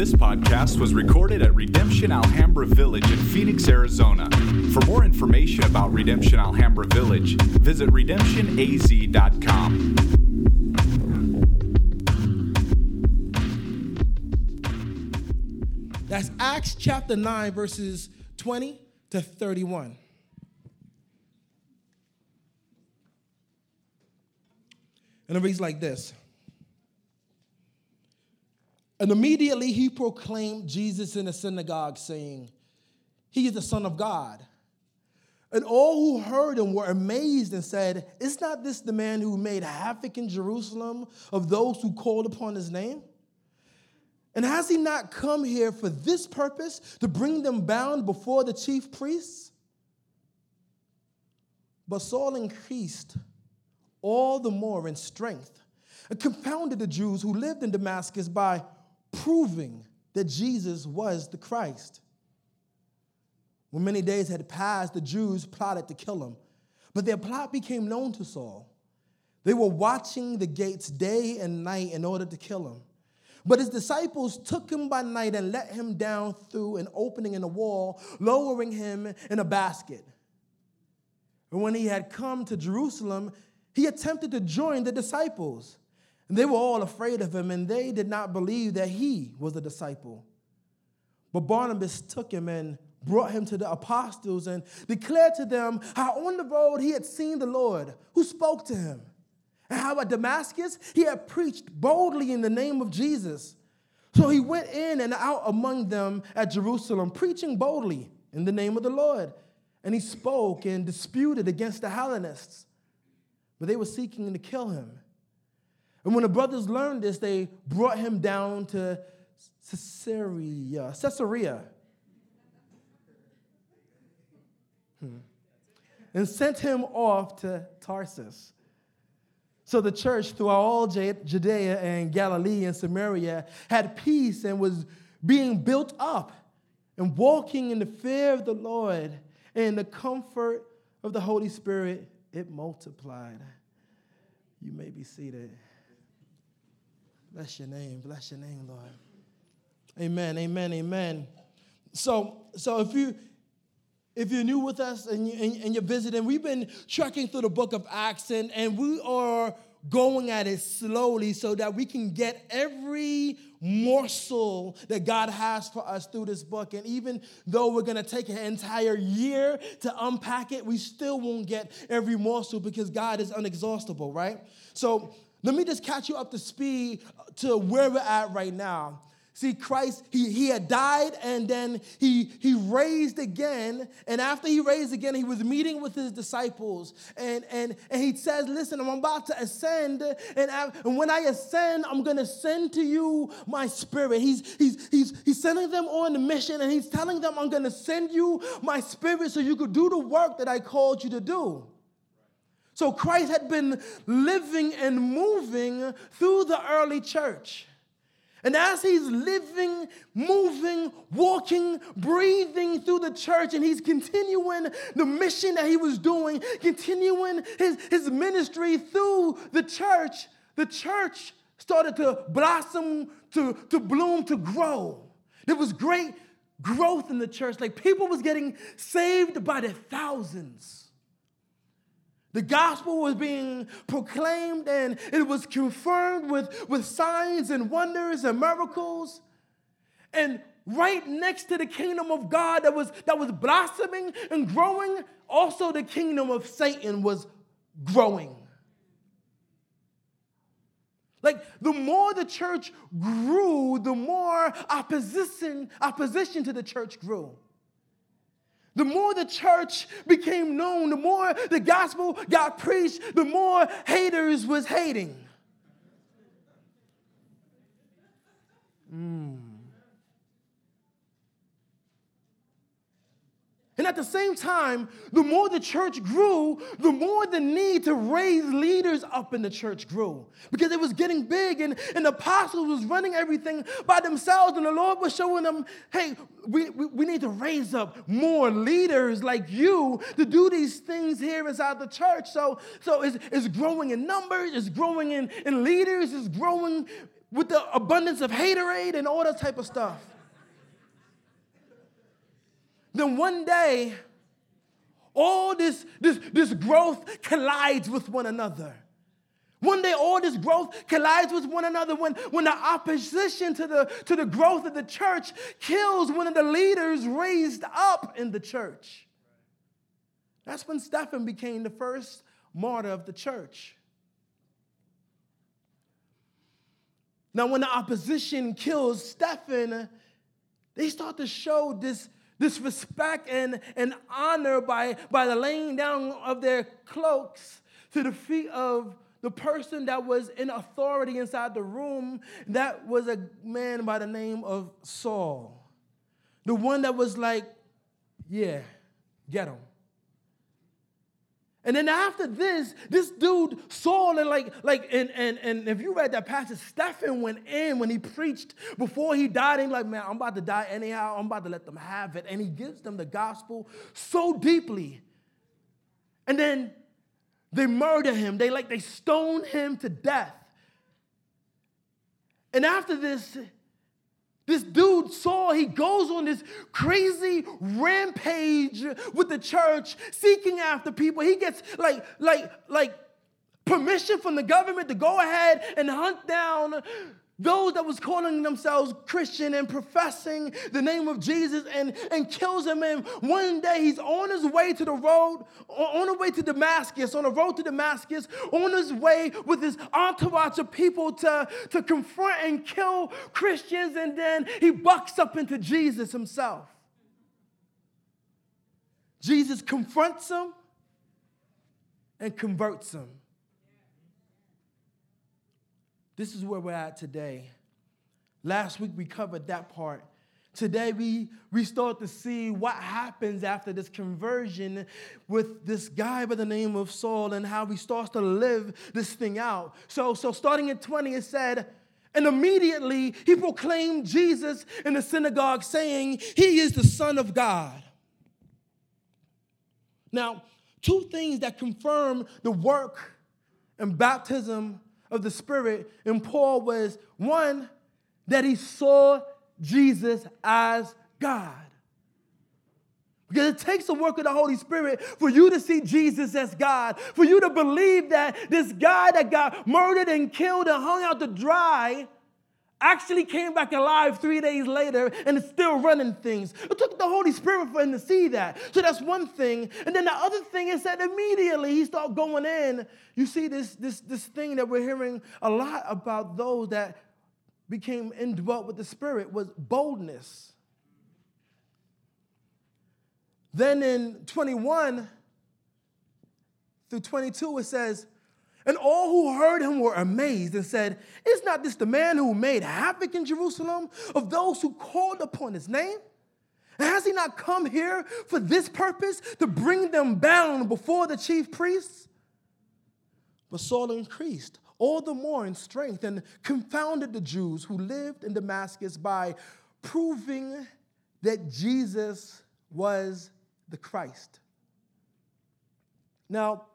This podcast was recorded at Redemption Alhambra Village in Phoenix, Arizona. For more information about Redemption Alhambra Village, visit redemptionaz.com. That's Acts chapter 9, verses 20 to 31. And it reads like this. And immediately he proclaimed Jesus in the synagogue, saying, He is the Son of God. And all who heard him were amazed and said, Is not this the man who made havoc in Jerusalem of those who called upon his name? And has he not come here for this purpose, to bring them bound before the chief priests? But Saul increased all the more in strength and confounded the Jews who lived in Damascus by proving that Jesus was the Christ. When many days had passed, the Jews plotted to kill him, but their plot became known to Saul. They were watching the gates day and night in order to kill him. But his disciples took him by night and let him down through an opening in the wall, lowering him in a basket. And when he had come to Jerusalem, he attempted to join the disciples. And they were all afraid of him, and they did not believe that he was a disciple. But Barnabas took him and brought him to the apostles and declared to them how on the road he had seen the Lord, who spoke to him, and how at Damascus he had preached boldly in the name of Jesus. So he went in and out among them at Jerusalem, preaching boldly in the name of the Lord. And he spoke and disputed against the Hellenists but they were seeking to kill him. And when the brothers learned this, they brought him down to Caesarea. Caesarea. Hmm. And sent him off to Tarsus. So the church throughout all Judea and Galilee and Samaria had peace and was being built up and walking in the fear of the Lord and the comfort of the Holy Spirit it multiplied. You may be seated. Bless your name. Bless your name, Lord. Amen. Amen. Amen. So, so if you if you're new with us and, you, you're visiting, we've been trekking through the book of Acts and, and we are going at it slowly so that we can get every morsel that God has for us through this book. And even though we're going to take an entire year to unpack it, we still won't get every morsel because God is unexhaustible, right? So let me just catch you up to speed uh, to where we're at right now. See, Christ, he, he had died and then he, he raised again. And after he raised again, he was meeting with his disciples. And, and, and he says, Listen, I'm about to ascend. And, I, and when I ascend, I'm going to send to you my spirit. He's, he's, he's, he's sending them on a mission and he's telling them, I'm going to send you my spirit so you could do the work that I called you to do. So Christ had been living and moving through the early church. And as he's living, moving, walking, breathing through the church, and he's continuing the mission that he was doing, continuing his, his ministry through the church, the church started to blossom, to, to bloom, to grow. There was great growth in the church. Like people was getting saved by the thousands. The gospel was being proclaimed and it was confirmed with, with signs and wonders and miracles. And right next to the kingdom of God that was, that was blossoming and growing, also the kingdom of Satan was growing. Like the more the church grew, the more opposition, opposition to the church grew. The more the church became known, the more the gospel got preached, the more haters was hating. Mm. And at the same time, the more the church grew, the more the need to raise leaders up in the church grew. Because it was getting big and, and the apostles was running everything by themselves. And the Lord was showing them, hey, we, we, we need to raise up more leaders like you to do these things here inside the church. So, so it's, it's growing in numbers, it's growing in, in leaders, it's growing with the abundance of haterade and all that type of stuff. Then one day, all this, this, this growth collides with one another. One day, all this growth collides with one another when, when the opposition to the, to the growth of the church kills one of the leaders raised up in the church. That's when Stephen became the first martyr of the church. Now, when the opposition kills Stephen, they start to show this, this respect and, and honor by, by the laying down of their cloaks to the feet of the person that was in authority inside the room. That was a man by the name of Saul. The one that was like, yeah, get him. And then after this, this dude Saul and like like and and and if you read that passage, Stephen went in when he preached before he died. And like, man, I'm about to die anyhow. I'm about to let them have it. And he gives them the gospel so deeply. And then they murder him. They like they stone him to death. And after this, this dude Saul, he goes on this crazy rampage with the church, seeking after people. He gets like, like, like permission from the government to go ahead and hunt down those that was calling themselves Christian and professing the name of Jesus and, and kills him. And one day he's on his way to the road, on the way to Damascus, on the road to Damascus, on his way with his entourage of people to, to confront and kill Christians. And then he bucks up into Jesus himself. Jesus confronts him and converts him. This is where we're at today. Last week we covered that part. Today we, we start to see what happens after this conversion with this guy by the name of Saul and how he starts to live this thing out. So, so starting at 20, it said, and immediately he proclaimed Jesus in the synagogue, saying, He is the Son of God. Now, two things that confirm the work and baptism of the Spirit in Paul was one, that he saw Jesus as God. Because it takes the work of the Holy Spirit for you to see Jesus as God, for you to believe that this guy that got murdered and killed and hung out to dry actually came back alive three days later and is still running things. It took the Holy Spirit for him to see that. So that's one thing. And then the other thing is that immediately he started going in. You see this, this, this thing that we're hearing a lot about those that became indwelt with the Spirit was boldness. Then in 21 through 22, it says, and all who heard him were amazed and said, Is not this the man who made havoc in Jerusalem of those who called upon his name? And has he not come here for this purpose, to bring them bound before the chief priests? But Saul increased all the more in strength and confounded the Jews who lived in Damascus by proving that Jesus was the Christ. Now,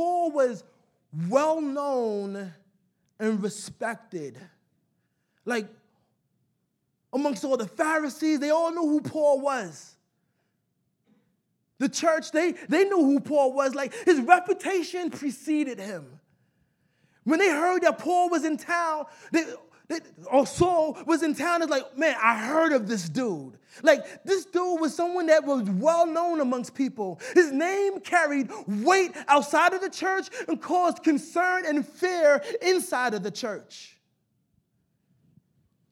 Paul was well known and respected. Like amongst all the Pharisees, they all knew who Paul was. The church, they, they knew who Paul was. Like his reputation preceded him. When they heard that Paul was in town, they, or oh, Saul was in town, it's like, man, I heard of this dude. Like, this dude was someone that was well known amongst people. His name carried weight outside of the church and caused concern and fear inside of the church.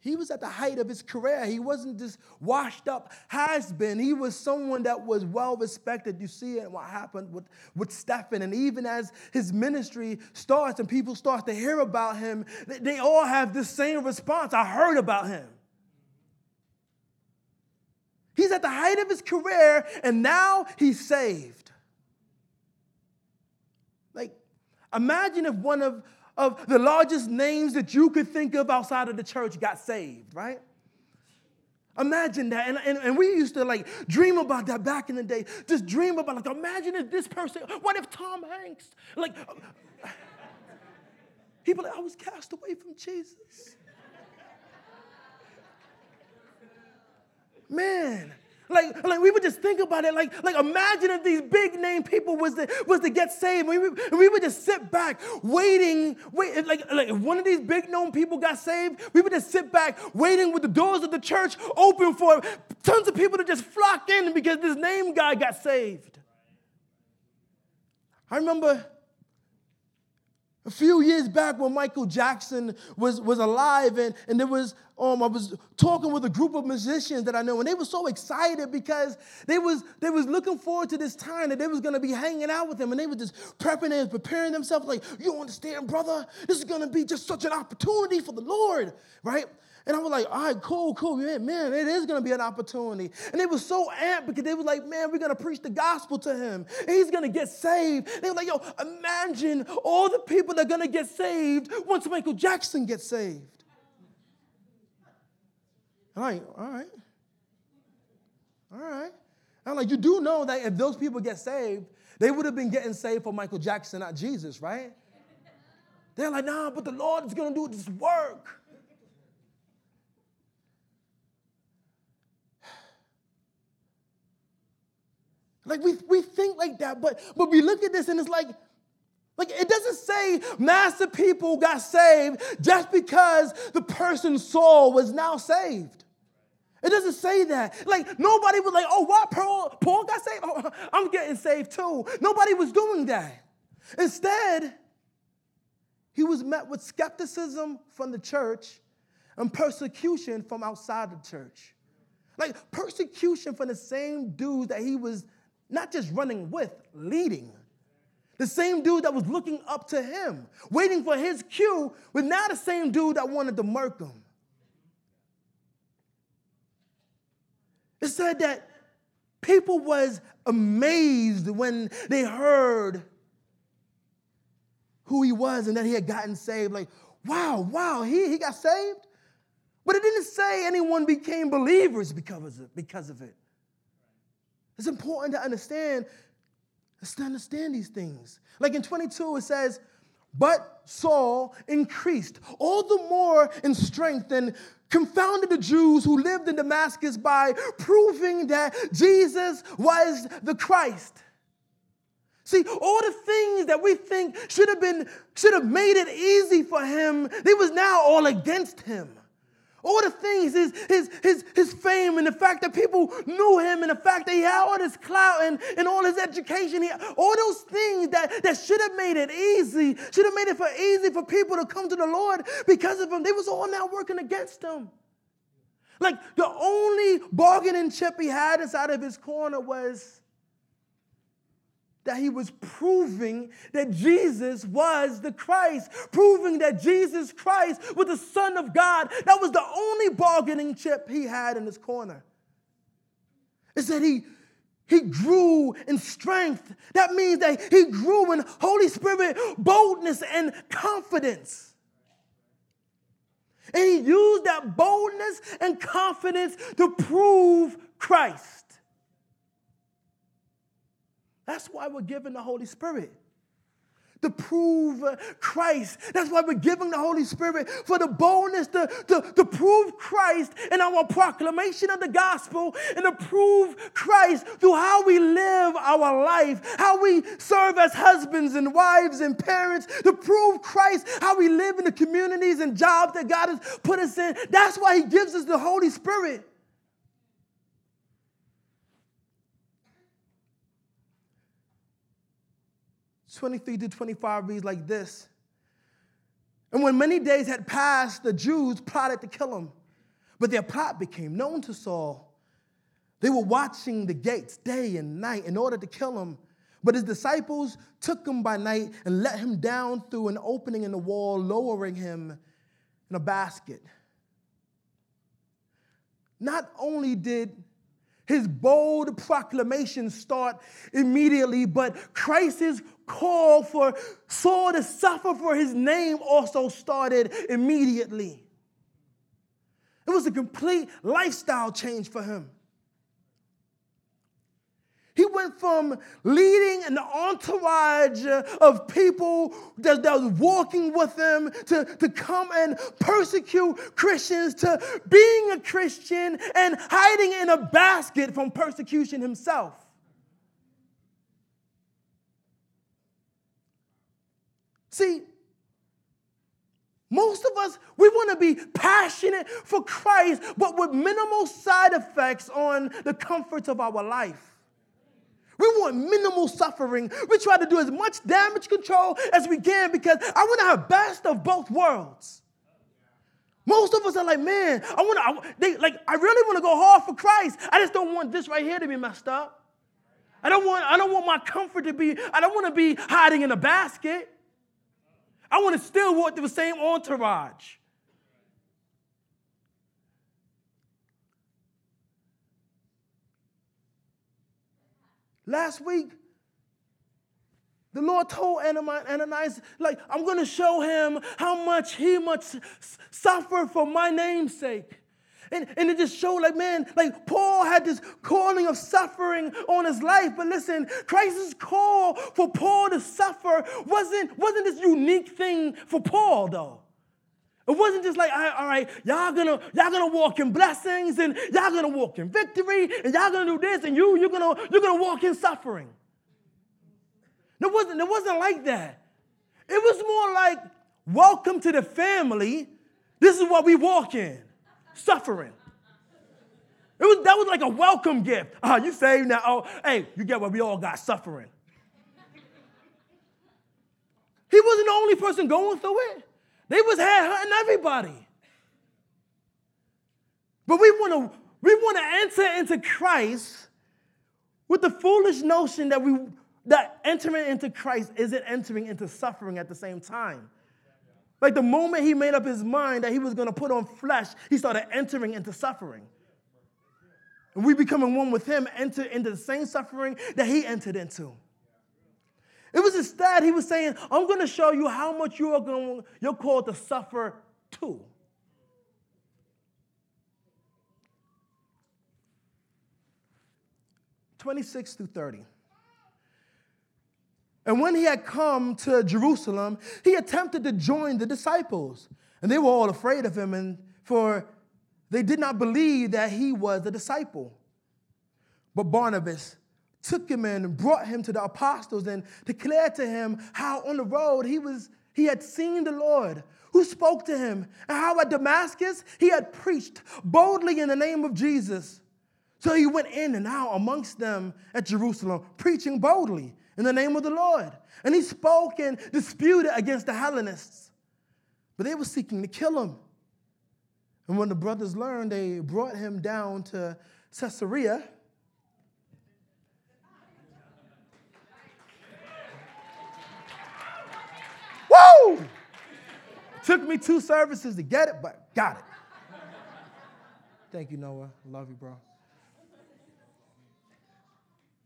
He was at the height of his career. He wasn't just washed up, has been. He was someone that was well respected. You see it, what happened with, with Stephen. And even as his ministry starts and people start to hear about him, they, they all have the same response I heard about him. He's at the height of his career, and now he's saved. Like, imagine if one of of the largest names that you could think of outside of the church got saved, right? Imagine that. And, and, and we used to like dream about that back in the day. Just dream about like, imagine if this person, what if Tom Hanks? Like, be like, I was cast away from Jesus. Man, like, like we would just think about it. Like, like imagine if these big name people was to, was to get saved. We, we would just sit back waiting. Wait, like, like if one of these big known people got saved, we would just sit back waiting with the doors of the church open for tons of people to just flock in because this name guy got saved. I remember a few years back when Michael Jackson was, was alive, and, and there was, um, I was talking with a group of musicians that I know, and they were so excited because they was, they was looking forward to this time that they was gonna be hanging out with him, and they were just prepping and preparing themselves like, you understand, brother? This is gonna be just such an opportunity for the Lord, right? And I was like, all right, cool, cool. Man, man it is going to be an opportunity. And they were so amped because they were like, man, we're going to preach the gospel to him. And he's going to get saved. They were like, yo, imagine all the people that are going to get saved once Michael Jackson gets saved. I'm like, all right. All right. I'm like, you do know that if those people get saved, they would have been getting saved for Michael Jackson, not Jesus, right? They're like, nah, but the Lord is going to do this work. Like we, we think like that, but, but we look at this and it's like, like it doesn't say mass of people got saved just because the person Saul was now saved. It doesn't say that. Like nobody was like, oh, what? Paul, Paul got saved? Oh, I'm getting saved too. Nobody was doing that. Instead, he was met with skepticism from the church and persecution from outside the church. Like persecution from the same dudes that he was not just running with, leading. The same dude that was looking up to him, waiting for his cue, was now the same dude that wanted to murk him. It said that people was amazed when they heard who he was and that he had gotten saved. Like, wow, wow, he, he got saved? But it didn't say anyone became believers because of it. Because of it. It's important to understand, to understand these things. Like in 22, it says, but Saul increased all the more in strength and confounded the Jews who lived in Damascus by proving that Jesus was the Christ. See, all the things that we think should have been, should have made it easy for him, they was now all against him. All the things, his, his, his, his fame and the fact that people knew him and the fact that he had all this clout and, and all his education, he, all those things that, that should have made it easy, should have made it for easy for people to come to the Lord because of him, they was all now working against him. Like the only bargaining chip he had inside of his corner was that he was proving that Jesus was the Christ, proving that Jesus Christ was the Son of God. That was the only bargaining chip he had in his corner. It said he, he grew in strength. That means that he grew in Holy Spirit boldness and confidence. And he used that boldness and confidence to prove Christ. That's why we're given the Holy Spirit. To prove Christ. That's why we're giving the Holy Spirit for the boldness to, to, to prove Christ in our proclamation of the gospel and to prove Christ through how we live our life, how we serve as husbands and wives and parents, to prove Christ, how we live in the communities and jobs that God has put us in. That's why He gives us the Holy Spirit. 23 to 25 reads like this And when many days had passed, the Jews plotted to kill him. But their plot became known to Saul. They were watching the gates day and night in order to kill him. But his disciples took him by night and let him down through an opening in the wall, lowering him in a basket. Not only did his bold proclamation start immediately, but Christ's call for Saul to suffer for his name also started immediately. It was a complete lifestyle change for him. He went from leading an entourage of people that, that was walking with him to, to come and persecute Christians to being a Christian and hiding in a basket from persecution himself. See, most of us, we want to be passionate for Christ, but with minimal side effects on the comforts of our life. We want minimal suffering. We try to do as much damage control as we can because I want to have best of both worlds. Most of us are like, man, I want to, they, like, I really want to go hard for Christ. I just don't want this right here to be messed up. I don't want, I don't want my comfort to be, I don't want to be hiding in a basket. I want to still walk through the same entourage. Last week, the Lord told Ananias, like, I'm going to show him how much he must suffer for my name's sake. And, and it just showed like, man, like Paul had this calling of suffering on his life. But listen, Christ's call for Paul to suffer wasn't, wasn't this unique thing for Paul, though. It wasn't just like, all right, all right, y'all gonna, y'all gonna walk in blessings and y'all gonna walk in victory and y'all gonna do this and you, you're gonna, you're gonna walk in suffering. It wasn't, it wasn't like that. It was more like, welcome to the family. This is what we walk in suffering. It was, that was like a welcome gift. Oh, you saved now. Oh, hey, you get what we all got suffering. He wasn't the only person going through it. They was hurting everybody. But we want to we want to enter into Christ with the foolish notion that we that entering into Christ isn't entering into suffering at the same time. Like the moment he made up his mind that he was going to put on flesh, he started entering into suffering. And we becoming one with him enter into the same suffering that he entered into. It was instead, he was saying, I'm going to show you how much you are going, you're called to suffer too. Twenty-six through thirty. And when he had come to Jerusalem, he attempted to join the disciples. And they were all afraid of him, and for they did not believe that he was a disciple. But Barnabas took him in and brought him to the apostles and declared to him how on the road he was he had seen the Lord who spoke to him and how at Damascus he had preached boldly in the name of Jesus. So he went in and out amongst them at Jerusalem preaching boldly in the name of the Lord. And he spoke and disputed against the Hellenists. But they were seeking to kill him. And when the brothers learned, they brought him down to Caesarea. Woo! Took me two services to get it, but got it. Thank you, Noah. Love you, bro.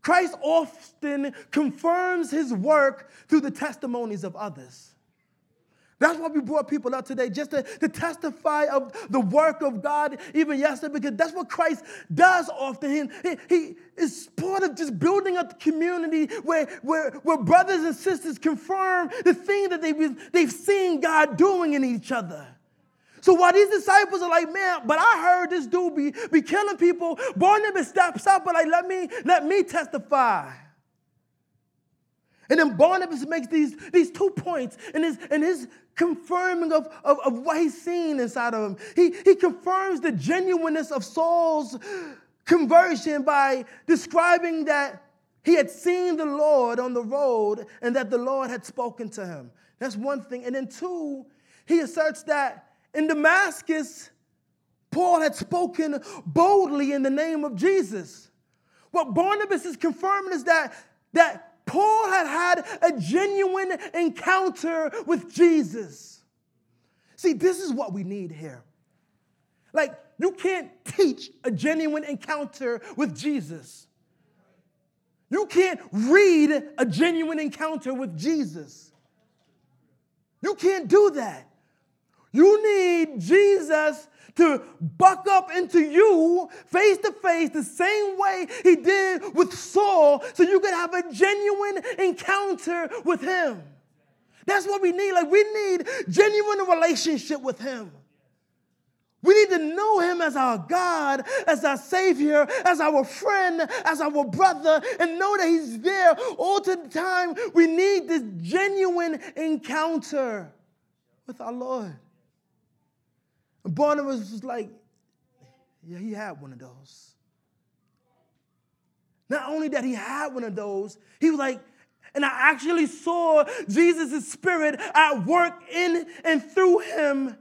Christ often confirms his work through the testimonies of others. That's why we brought people out today, just to, to testify of the work of God, even yesterday, because that's what Christ does often. He, he is part of just building up the community where, where, where brothers and sisters confirm the thing that they've, they've seen God doing in each other. So while these disciples are like, man, but I heard this dude be, be killing people, Barnabas steps up but like, let me, let me testify. And then Barnabas makes these, these two points in his, in his confirming of, of, of what he's seen inside of him. He, he confirms the genuineness of Saul's conversion by describing that he had seen the Lord on the road and that the Lord had spoken to him. That's one thing. And then two, he asserts that in Damascus, Paul had spoken boldly in the name of Jesus. What Barnabas is confirming is that, that Paul had had a genuine encounter with Jesus. See, this is what we need here. Like, you can't teach a genuine encounter with Jesus. You can't read a genuine encounter with Jesus. You can't do that. You need Jesus to buck up into you face to face the same way he did with Saul so you could have a genuine encounter with him. That's what we need. Like, we need genuine relationship with him. We need to know him as our God, as our Savior, as our friend, as our brother, and know that he's there all the time. We need this genuine encounter with our Lord. And Barnabas was like, yeah, he had one of those. Not only that he had one of those, he was like, and I actually saw Jesus' spirit at work in and through him,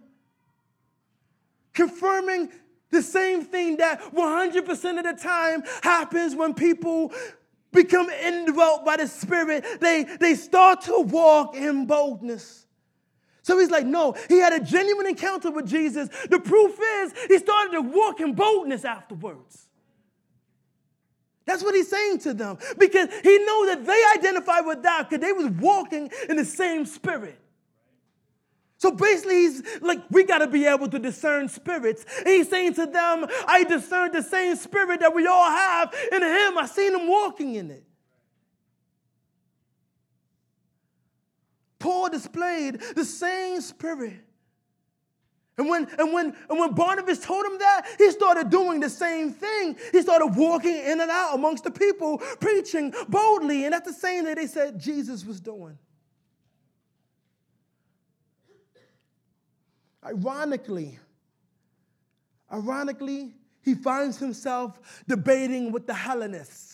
confirming the same thing that 100% of the time happens when people become indwelt by the Spirit. They, they start to walk in boldness. So he's like, no, he had a genuine encounter with Jesus. The proof is he started to walk in boldness afterwards. That's what he's saying to them because he knows that they identify with that because they was walking in the same spirit. So basically, he's like, we got to be able to discern spirits. And he's saying to them, I discern the same spirit that we all have in him. I seen him walking in it. Paul displayed the same spirit. And when, and, when, and when Barnabas told him that, he started doing the same thing. He started walking in and out amongst the people, preaching boldly. And that's the same that they said Jesus was doing. Ironically, ironically, he finds himself debating with the Hellenists.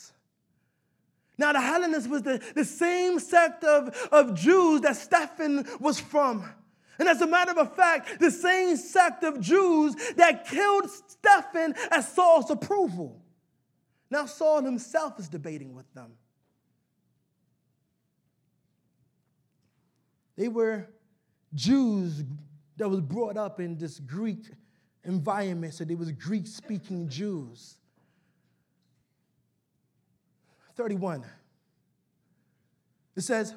Now, the Hellenists was the, the same sect of, of Jews that Stephen was from. And as a matter of fact, the same sect of Jews that killed Stephen at Saul's approval. Now, Saul himself is debating with them. They were Jews that was brought up in this Greek environment, so they was Greek speaking Jews. 31. It says,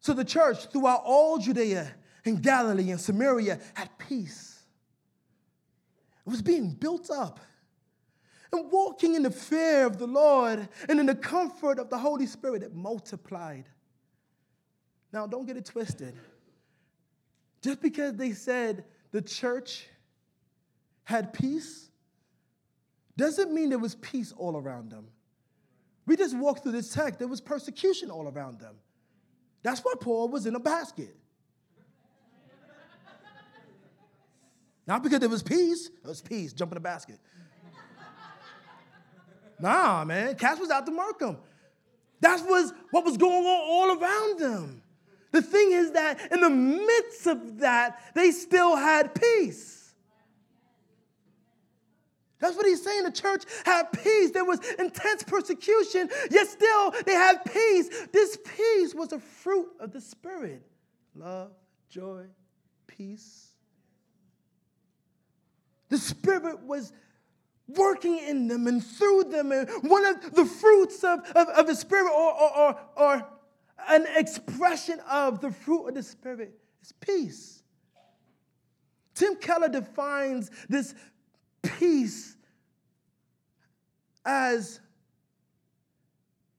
So the church throughout all Judea and Galilee and Samaria had peace. It was being built up and walking in the fear of the Lord and in the comfort of the Holy Spirit, it multiplied. Now, don't get it twisted. Just because they said the church had peace doesn't mean there was peace all around them. We just walked through this text, there was persecution all around them. That's why Paul was in a basket. Not because there was peace, it was peace, jump in a basket. nah, man, Cass was out to murk them. That was what was going on all around them. The thing is that in the midst of that, they still had peace. That's what he's saying. The church had peace. There was intense persecution, yet still they had peace. This peace was a fruit of the Spirit love, joy, peace. The Spirit was working in them and through them. And one of the fruits of, of, of the Spirit, or, or, or, or an expression of the fruit of the Spirit, is peace. Tim Keller defines this peace as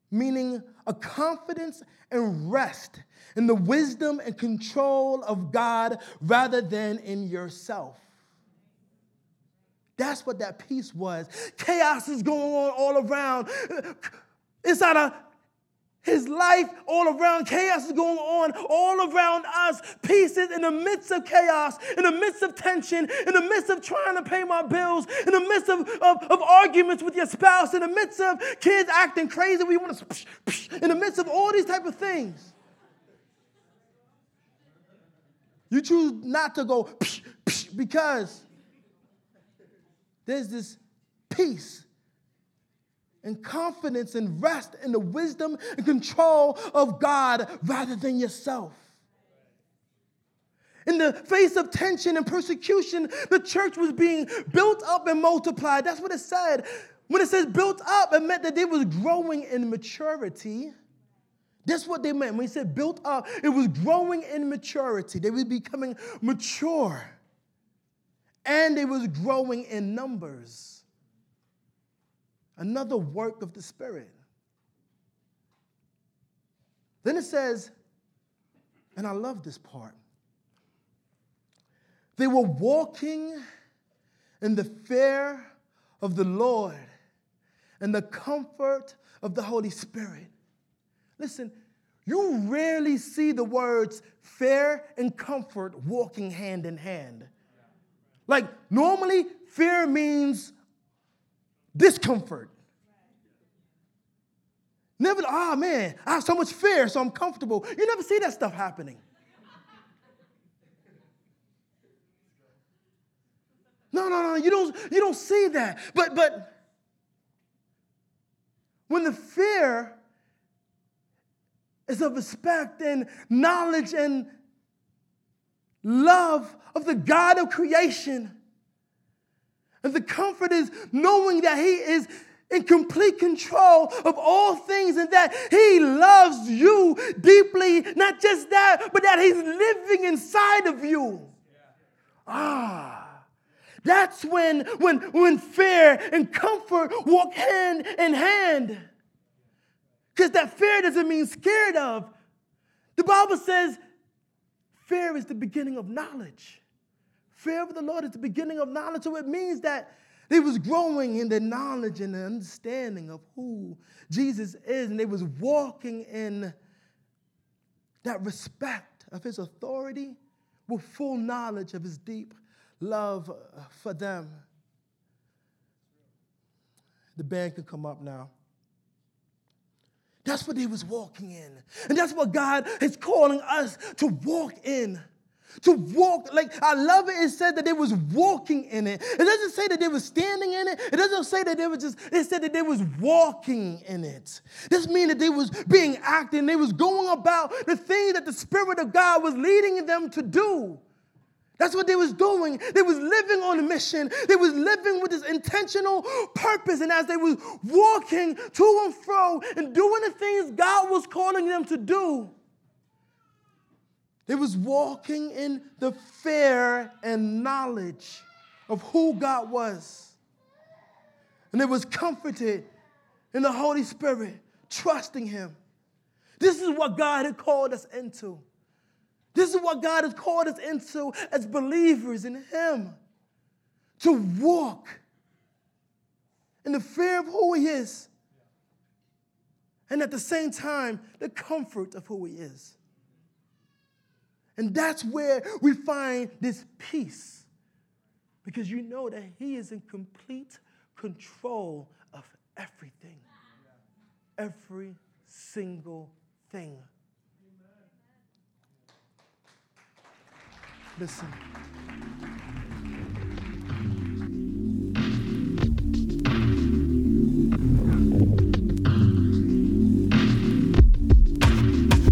meaning a confidence and rest in the wisdom and control of God rather than in yourself. That's what that peace was. Chaos is going on all around. Inside a his life all around, chaos is going on all around us. Peace is in the midst of chaos, in the midst of tension, in the midst of trying to pay my bills, in the midst of, of, of arguments with your spouse, in the midst of kids acting crazy. We want to, in the midst of all these type of things. You choose not to go because there's this peace and confidence and rest in the wisdom and control of God rather than yourself. In the face of tension and persecution, the church was being built up and multiplied. That's what it said. When it says built up, it meant that they was growing in maturity. That's what they meant. When he said built up, it was growing in maturity. They were becoming mature. And it was growing in numbers. Another work of the Spirit. Then it says, and I love this part. They were walking in the fear of the Lord and the comfort of the Holy Spirit. Listen, you rarely see the words fear and comfort walking hand in hand. Like, normally, fear means discomfort. Never, ah oh man, I have so much fear, so I'm comfortable. You never see that stuff happening. No, no, no, you don't, you don't see that. But but when the fear is of respect and knowledge and love of the God of creation. And the comfort is knowing that He is in complete control of all things and that He loves you deeply. Not just that, but that He's living inside of you. Ah. That's when, when, when fear and comfort walk hand in hand. Because that fear doesn't mean scared of. The Bible says fear is the beginning of knowledge. Fear of the Lord is the beginning of knowledge. So it means that they was growing in the knowledge and the understanding of who Jesus is. And they was walking in that respect of his authority with full knowledge of his deep love for them. The band can come up now. That's what they was walking in. And that's what God is calling us to walk in. To walk, like I love it. It said that they was walking in it. It doesn't say that they was standing in it. It doesn't say that they was just, it said that they was walking in it. This means that they was being acting, they was going about the thing that the Spirit of God was leading them to do. That's what they was doing. They was living on a mission. They was living with this intentional purpose. And as they was walking to and fro and doing the things God was calling them to do, they was walking in the fear and knowledge of who God was. And they was comforted in the Holy Spirit, trusting Him. This is what God had called us into. This is what God has called us into as believers in Him to walk in the fear of who He is, and at the same time, the comfort of who He is. And that's where we find this peace because you know that He is in complete control of everything, every single thing. Listen.